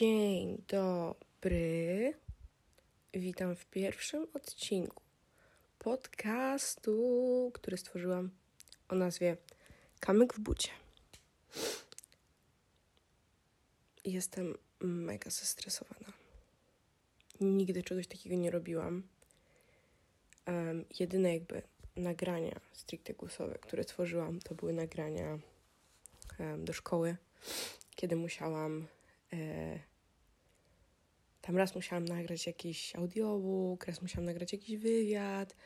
Dzień dobry. Witam w pierwszym odcinku podcastu, który stworzyłam o nazwie Kamyk w bucie. Jestem mega zestresowana. Nigdy czegoś takiego nie robiłam. Um, jedyne jakby nagrania stricte głosowe, które tworzyłam, to były nagrania um, do szkoły, kiedy musiałam tam raz musiałam nagrać jakiś audiobook, raz musiałam nagrać jakiś wywiad,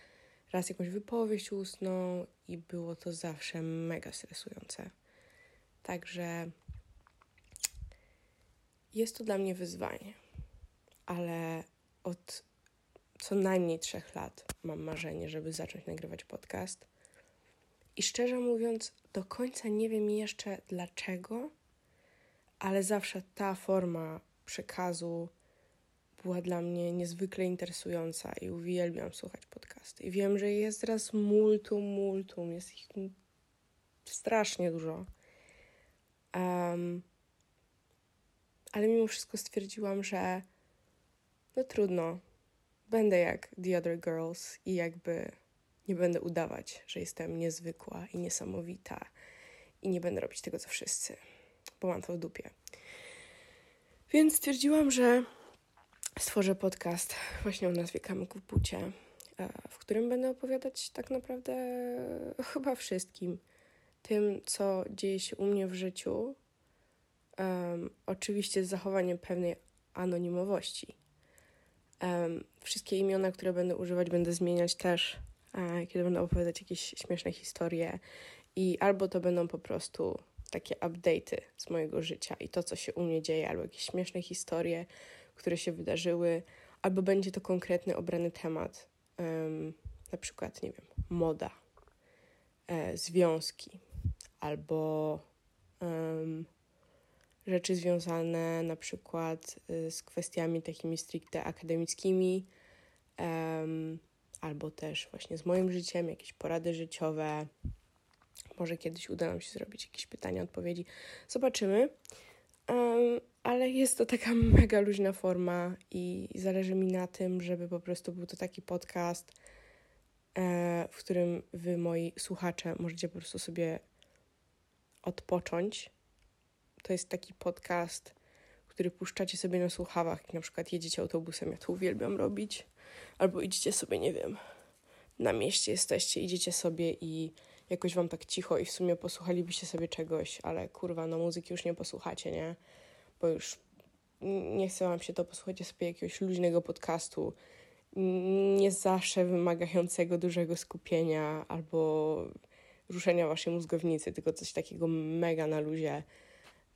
raz jakąś wypowiedź ustną i było to zawsze mega stresujące. Także jest to dla mnie wyzwanie, ale od co najmniej trzech lat mam marzenie, żeby zacząć nagrywać podcast. I szczerze mówiąc, do końca nie wiem jeszcze dlaczego, ale zawsze ta forma przekazu była dla mnie niezwykle interesująca i uwielbiam słuchać podcasty. I wiem, że jest teraz multum, multum, jest ich strasznie dużo. Um, ale mimo wszystko stwierdziłam, że no trudno, będę jak The Other Girls i jakby nie będę udawać, że jestem niezwykła i niesamowita i nie będę robić tego, co wszyscy, to w dupie. Więc stwierdziłam, że stworzę podcast właśnie o nazwie Kamyk w bucie, e, w którym będę opowiadać tak naprawdę chyba wszystkim. Tym, co dzieje się u mnie w życiu, um, oczywiście z zachowaniem pewnej anonimowości. Um, wszystkie imiona, które będę używać, będę zmieniać też, e, kiedy będę opowiadać jakieś śmieszne historie i albo to będą po prostu takie update'y z mojego życia i to, co się u mnie dzieje, albo jakieś śmieszne historie, które się wydarzyły, albo będzie to konkretny obrany temat, um, na przykład, nie wiem, moda, e, związki, albo um, rzeczy związane na przykład y, z kwestiami takimi stricte akademickimi, um, albo też właśnie z moim życiem, jakieś porady życiowe. Może kiedyś uda nam się zrobić jakieś pytania, odpowiedzi. Zobaczymy. Um, ale jest to taka mega luźna forma i zależy mi na tym, żeby po prostu był to taki podcast, e, w którym wy, moi słuchacze, możecie po prostu sobie odpocząć. To jest taki podcast, który puszczacie sobie na słuchawach, jak na przykład jedziecie autobusem, ja to uwielbiam robić, albo idziecie sobie, nie wiem, na mieście jesteście, idziecie sobie i jakoś wam tak cicho i w sumie posłuchalibyście sobie czegoś, ale kurwa, no muzyki już nie posłuchacie, nie? Bo już nie chce wam się to, posłuchajcie sobie jakiegoś luźnego podcastu, nie zawsze wymagającego dużego skupienia albo ruszenia waszej mózgownicy, tylko coś takiego mega na luzie,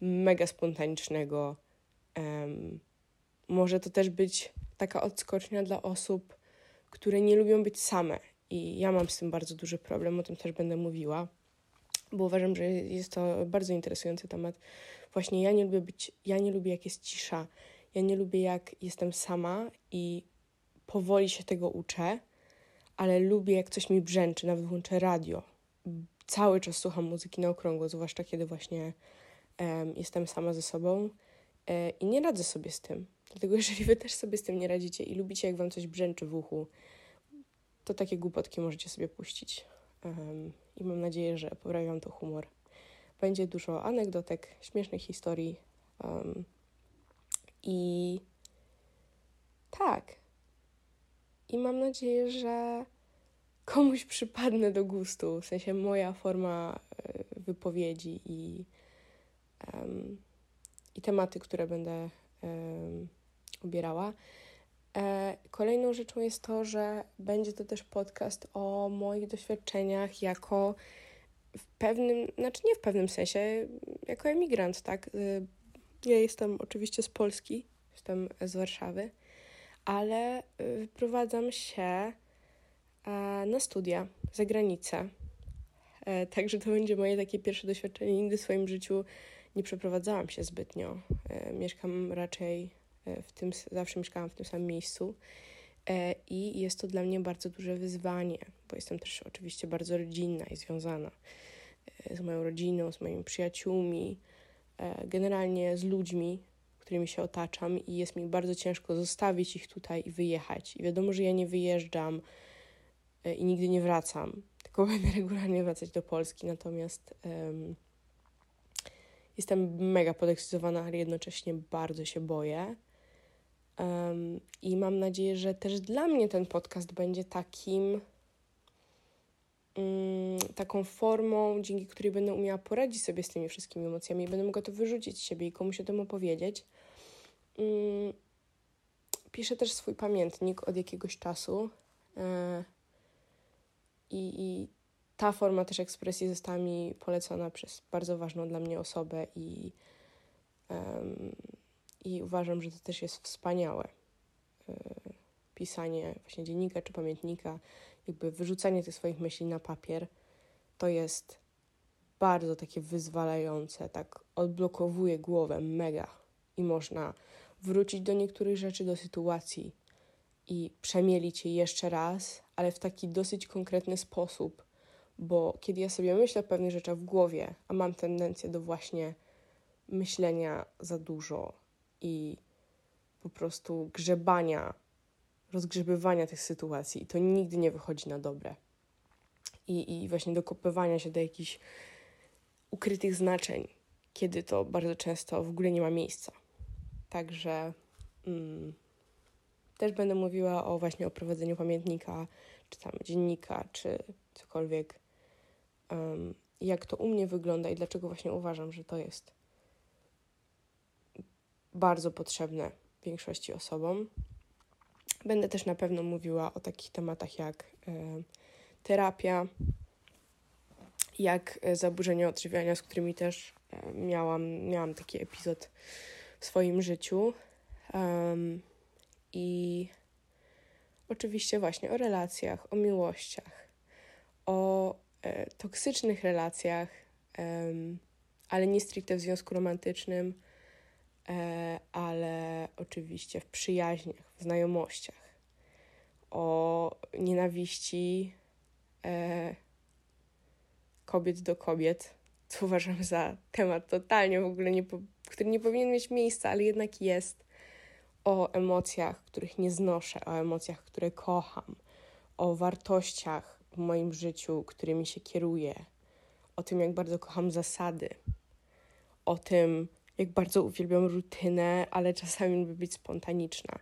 mega spontanicznego. Um, może to też być taka odskocznia dla osób, które nie lubią być same. I ja mam z tym bardzo duży problem, o tym też będę mówiła, bo uważam, że jest to bardzo interesujący temat. Właśnie ja nie lubię być, ja nie lubię jak jest cisza, ja nie lubię jak jestem sama i powoli się tego uczę, ale lubię jak coś mi brzęczy, nawet włączę radio. Cały czas słucham muzyki na okrągło, zwłaszcza kiedy właśnie um, jestem sama ze sobą e, i nie radzę sobie z tym. Dlatego jeżeli wy też sobie z tym nie radzicie i lubicie jak wam coś brzęczy w uchu, to takie głupotki możecie sobie puścić. Um, I mam nadzieję, że poprawiam to humor. Będzie dużo anegdotek, śmiesznych historii. Um, I tak. I mam nadzieję, że komuś przypadnę do gustu, w sensie moja forma e, wypowiedzi i, um, i tematy, które będę um. E, kolejną rzeczą jest to, że będzie to też podcast o moich doświadczeniach jako w pewnym, znaczy nie w pewnym sensie, jako emigrant, tak? E, ja jestem oczywiście z Polski, jestem z Warszawy, ale wyprowadzam się na studia za granicę. E, także to będzie moje takie pierwsze doświadczenie. Nigdy w swoim życiu nie przeprowadzałam się zbytnio. Mieszkam raczej E, w tym, zawsze mieszkałam w tym samym miejscu e, i jest to dla mnie bardzo duże wyzwanie, bo jestem też oczywiście bardzo rodzinna i związana e, z moją rodziną, z moimi przyjaciółmi, generalnie z ludźmi, którymi się otaczam, i jest mi bardzo ciężko zostawić ich tutaj i wyjechać. I wiadomo, że ja nie wyjeżdżam e, i nigdy nie wracam, tylko będę regularnie wracać do Polski. Natomiast um, jestem mega podekscytowana, ale jednocześnie bardzo się boję. Um, I mam nadzieję, że też dla mnie ten podcast będzie takim um, taką formą, dzięki której będę umiała poradzić sobie z tymi wszystkimi emocjami i będę mogła to wyrzucić z siebie i komuś o tym opowiedzieć. Um, piszę też swój pamiętnik od jakiegoś czasu. E, i, I ta forma też ekspresji została mi polecona przez bardzo ważną dla mnie osobę i um, i uważam, że to też jest wspaniałe. E, pisanie właśnie dziennika czy pamiętnika, jakby wyrzucanie tych swoich myśli na papier, to jest bardzo takie wyzwalające, tak odblokowuje głowę mega i można wrócić do niektórych rzeczy, do sytuacji i przemielić je jeszcze raz, ale w taki dosyć konkretny sposób, bo kiedy ja sobie myślę o pewnych w głowie, a mam tendencję do właśnie myślenia za dużo, i po prostu grzebania, rozgrzebywania tych sytuacji. I to nigdy nie wychodzi na dobre. I, i właśnie dokopywania się do jakichś ukrytych znaczeń, kiedy to bardzo często w ogóle nie ma miejsca. Także mm, też będę mówiła o właśnie o prowadzeniu pamiętnika, czy tam dziennika, czy cokolwiek. Um, jak to u mnie wygląda i dlaczego właśnie uważam, że to jest bardzo potrzebne większości osobom. Będę też na pewno mówiła o takich tematach jak e, terapia, jak e, zaburzenia odżywiania, z którymi też e, miałam, miałam taki epizod w swoim życiu. I oczywiście właśnie o relacjach, o miłościach, o toksycznych relacjach, ale nie stricte w związku romantycznym, ale oczywiście w przyjaźniach, w znajomościach, o nienawiści e, kobiet do kobiet, co uważam za temat totalnie w ogóle, nie, który nie powinien mieć miejsca, ale jednak jest, o emocjach, których nie znoszę, o emocjach, które kocham, o wartościach w moim życiu, którymi się kieruję, o tym, jak bardzo kocham zasady, o tym, jak bardzo uwielbiam rutynę, ale czasami lubię być spontaniczna.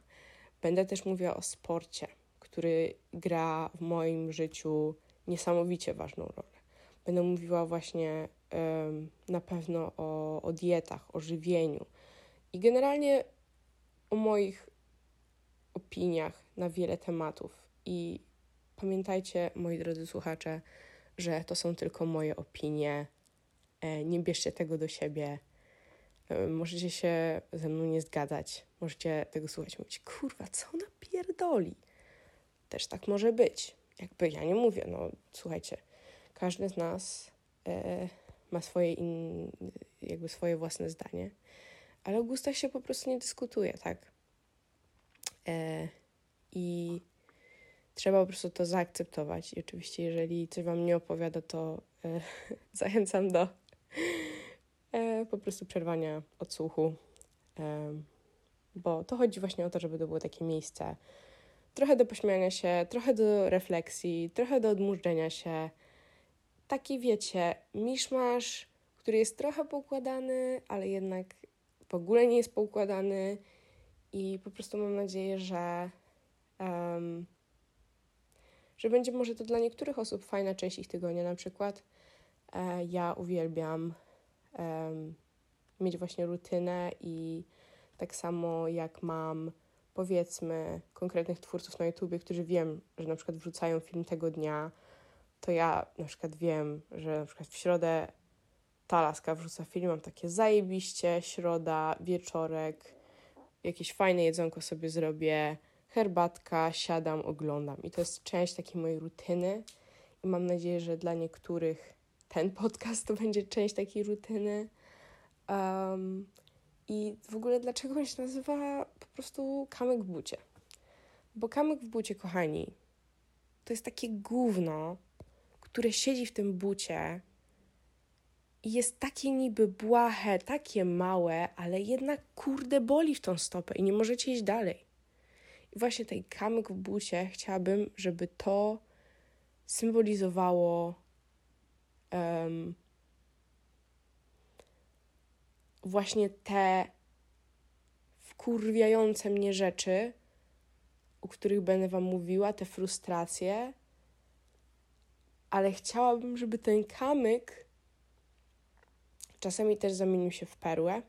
Będę też mówiła o sporcie, który gra w moim życiu niesamowicie ważną rolę. Będę mówiła właśnie um, na pewno o, o dietach, o żywieniu i generalnie o moich opiniach na wiele tematów. I pamiętajcie, moi drodzy słuchacze, że to są tylko moje opinie. E, nie bierzcie tego do siebie możecie się ze mną nie zgadzać, możecie tego słuchać mówić, kurwa, co ona pierdoli? Też tak może być. Jakby ja nie mówię, no słuchajcie, każdy z nas e, ma swoje in, jakby swoje własne zdanie, ale o gustach się po prostu nie dyskutuje, tak? E, I trzeba po prostu to zaakceptować. I oczywiście, jeżeli coś Wam nie opowiada, to e, zachęcam do e, po prostu przerwania odsłuchu, bo to chodzi właśnie o to, żeby to było takie miejsce trochę do pośmiania się, trochę do refleksji, trochę do odmurzenia się. Taki, wiecie, miszmasz, który jest trochę poukładany, ale jednak w ogóle nie jest poukładany i po prostu mam nadzieję, że um, że będzie może to dla niektórych osób fajna część ich tygodnia. Na przykład e, ja uwielbiam um, mieć właśnie rutynę i tak samo jak mam powiedzmy konkretnych twórców na YouTubie, którzy wiem, że na przykład wrzucają film tego dnia, to ja na przykład wiem, że na przykład w środę ta laska wrzuca film, mam takie zajebiście, środa, wieczorek, jakieś fajne jedzonko sobie zrobię, herbatka, siadam, oglądam. I to jest część takiej mojej rutyny i mam nadzieję, że dla niektórych ten podcast to będzie część takiej rutyny. Um, I w ogóle dlaczego on się nazywa po prostu kamyk w bucie? Bo kamyk w bucie, kochani, to jest takie gówno, które siedzi w tym bucie I jest takie niby błahe, takie małe, ale jednak kurde boli w tą stopę i nie możecie iść dalej. I właśnie ten kamyk w bucie chciałabym, żeby to symbolizowało um, właśnie te wkurwiające mnie rzeczy, o których będę Wam mówiła, te frustracje, ale chciałabym, żeby ten kamyk czasami też zamienił się w perłę.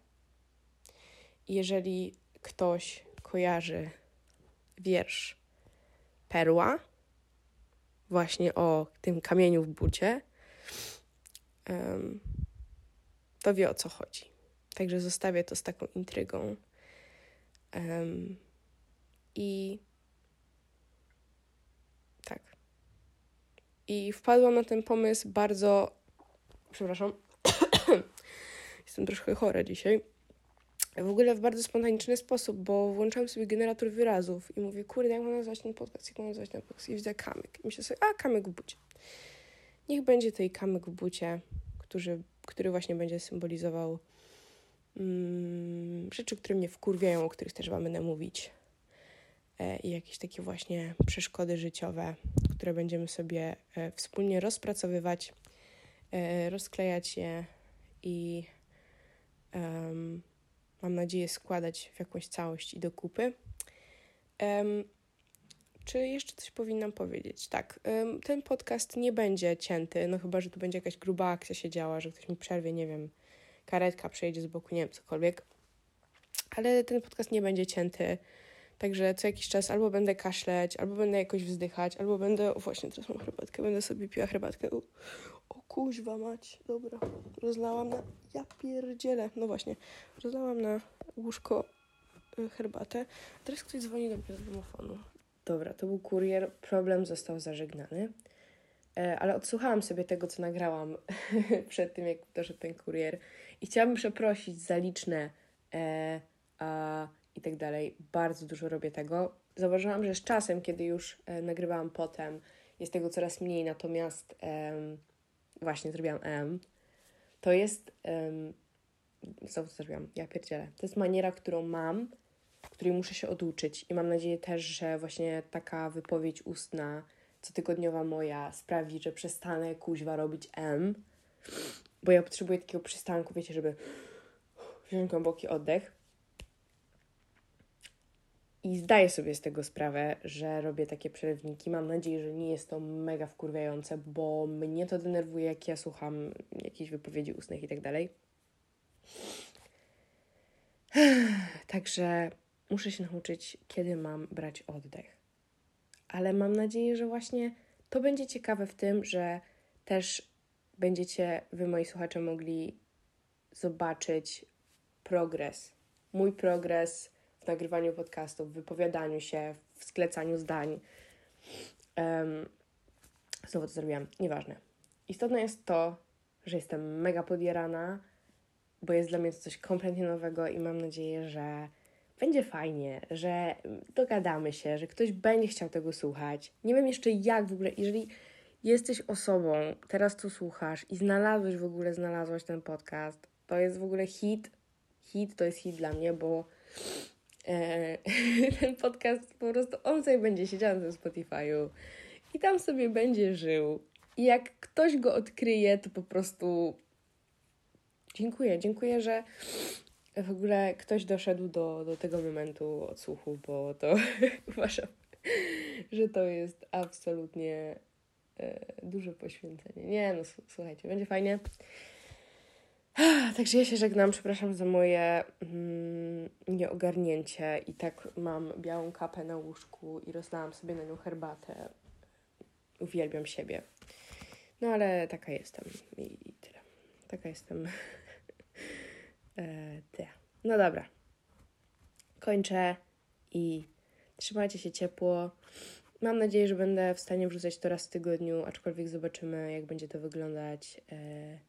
Jeżeli ktoś kojarzy wiersz Perła, właśnie o tym kamieniu w bucie, to wie o co chodzi. Także zostawię to z taką intrygą. Um, I tak. I wpadłam na ten pomysł bardzo. Przepraszam. Jestem troszkę chora dzisiaj. W ogóle w bardzo spontaniczny sposób, bo włączałam sobie generator wyrazów i mówię, kurde, jak mam nazwać ten podcast, jak mam nazwać ten podcast i widzę kamyk. I myślę sobie, a kamyk w bucie. Niech będzie to i kamyk w bucie, który, który właśnie będzie symbolizował mm, rzeczy, które mnie wkurwiają, o których też Wam będę mówić. E, I jakieś takie właśnie przeszkody życiowe, które będziemy sobie e, wspólnie rozpracowywać, e, rozklejać je i um, mam nadzieję składać w jakąś całość i do kupy. Um, czy jeszcze coś powinnam powiedzieć? Tak, um, ten podcast nie będzie cięty, no chyba, że tu będzie jakaś gruba akcja się działa, że ktoś mi przerwie, nie wiem, karetka przejdzie z boku, nie wiem, cokolwiek. Ale ten podcast nie będzie cięty. Także co jakiś czas albo będę kaszleć, albo będę jakoś wzdychać, albo będę, o właśnie teraz mam herbatkę, będę sobie piła herbatkę. O, o kuźwa mać, dobra, rozlałam na, ja pierdzielę, no właśnie, rozlałam na łóżko y, herbatę. Teraz ktoś dzwoni do mnie z domofonu. Dobra, to był kurier, problem został zażegnany. E, ale odsłuchałam sobie tego, co nagrałam przed tym, jak doszedł ten kurier i chciałabym przeprosić za liczne e, a, i tak dalej. Bardzo dużo robię tego. Zauważyłam, że z czasem, kiedy już e, nagrywałam potem, jest tego coraz mniej, natomiast właśnie zrobiłam M. To jest, um, znowu to zrobiłam, ja pierdzielę. To jest maniera, którą mam, której muszę się oduczyć i mam nadzieję też, że właśnie taka wypowiedź ustna, cotygodniowa moja sprawi, że przestanę kuźwa robić M, bo ja potrzebuję takiego przystanku, wiecie, żeby wziąć głęboki oddech. I zdaję sobie z tego sprawę, że robię takie przerywniki. Mam nadzieję, że nie jest to mega wkurwiające, bo mnie to denerwuje, jak ja słucham jakichś wypowiedzi ustnych i tak dalej. Także muszę się nauczyć, kiedy mam brać oddech ale mam nadzieję, że właśnie to będzie ciekawe w tym, że też będziecie wy, moi słuchacze, mogli zobaczyć progres. Mój progres w nagrywaniu podcastów, w wypowiadaniu się, w sklecaniu zdań. Um, znowu to zrobiłam, nieważne. Istotne jest to, że jestem mega podjarana, bo jest dla mnie coś kompletnie nowego i mam nadzieję, że będzie fajnie, że dogadamy się, że ktoś będzie chciał tego słuchać. Nie wiem jeszcze jak w ogóle, jeżeli jesteś osobą, teraz tu słuchasz i znalazłeś w ogóle, znalazłaś ten podcast, to jest w ogóle hit. Hit to jest hit dla mnie, bo e, ten podcast po prostu on sobie będzie siedział na tym Spotify'u i tam sobie będzie żył. I jak ktoś go odkryje, to po prostu dziękuję, dziękuję, że w ogóle ktoś doszedł do, do tego momentu odsłuchu, bo to uważam, że to jest absolutnie e, duże poświęcenie. Nie, no słuchajcie, będzie fajnie. Także ja się żegnam, przepraszam za moje mm, nieogarnięcie i tak mam białą kapę na łóżku i rozlałam sobie na nią herbatę. Uwielbiam siebie. No ale taka jestem i, i tyle. Taka jestem. E, no dobra. Kończę i trzymajcie się ciepło. Mam nadzieję, że będę w stanie wrzucać to raz w tygodniu, aczkolwiek zobaczymy, jak będzie to wyglądać. E,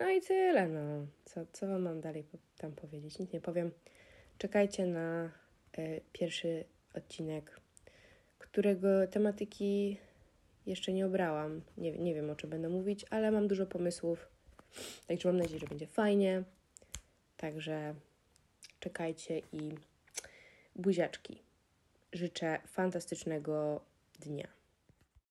no i tyle, no. Co, co Wam mam dalej tam powiedzieć? Nic nie powiem. Czekajcie na e, pierwszy odcinek, którego tematyki jeszcze nie obrałam. Nie, nie wiem, o czym będę mówić, ale mam dużo pomysłów Także mam nadzieję, że będzie fajnie. Także czekajcie i buziaczki. Życzę fantastycznego dnia.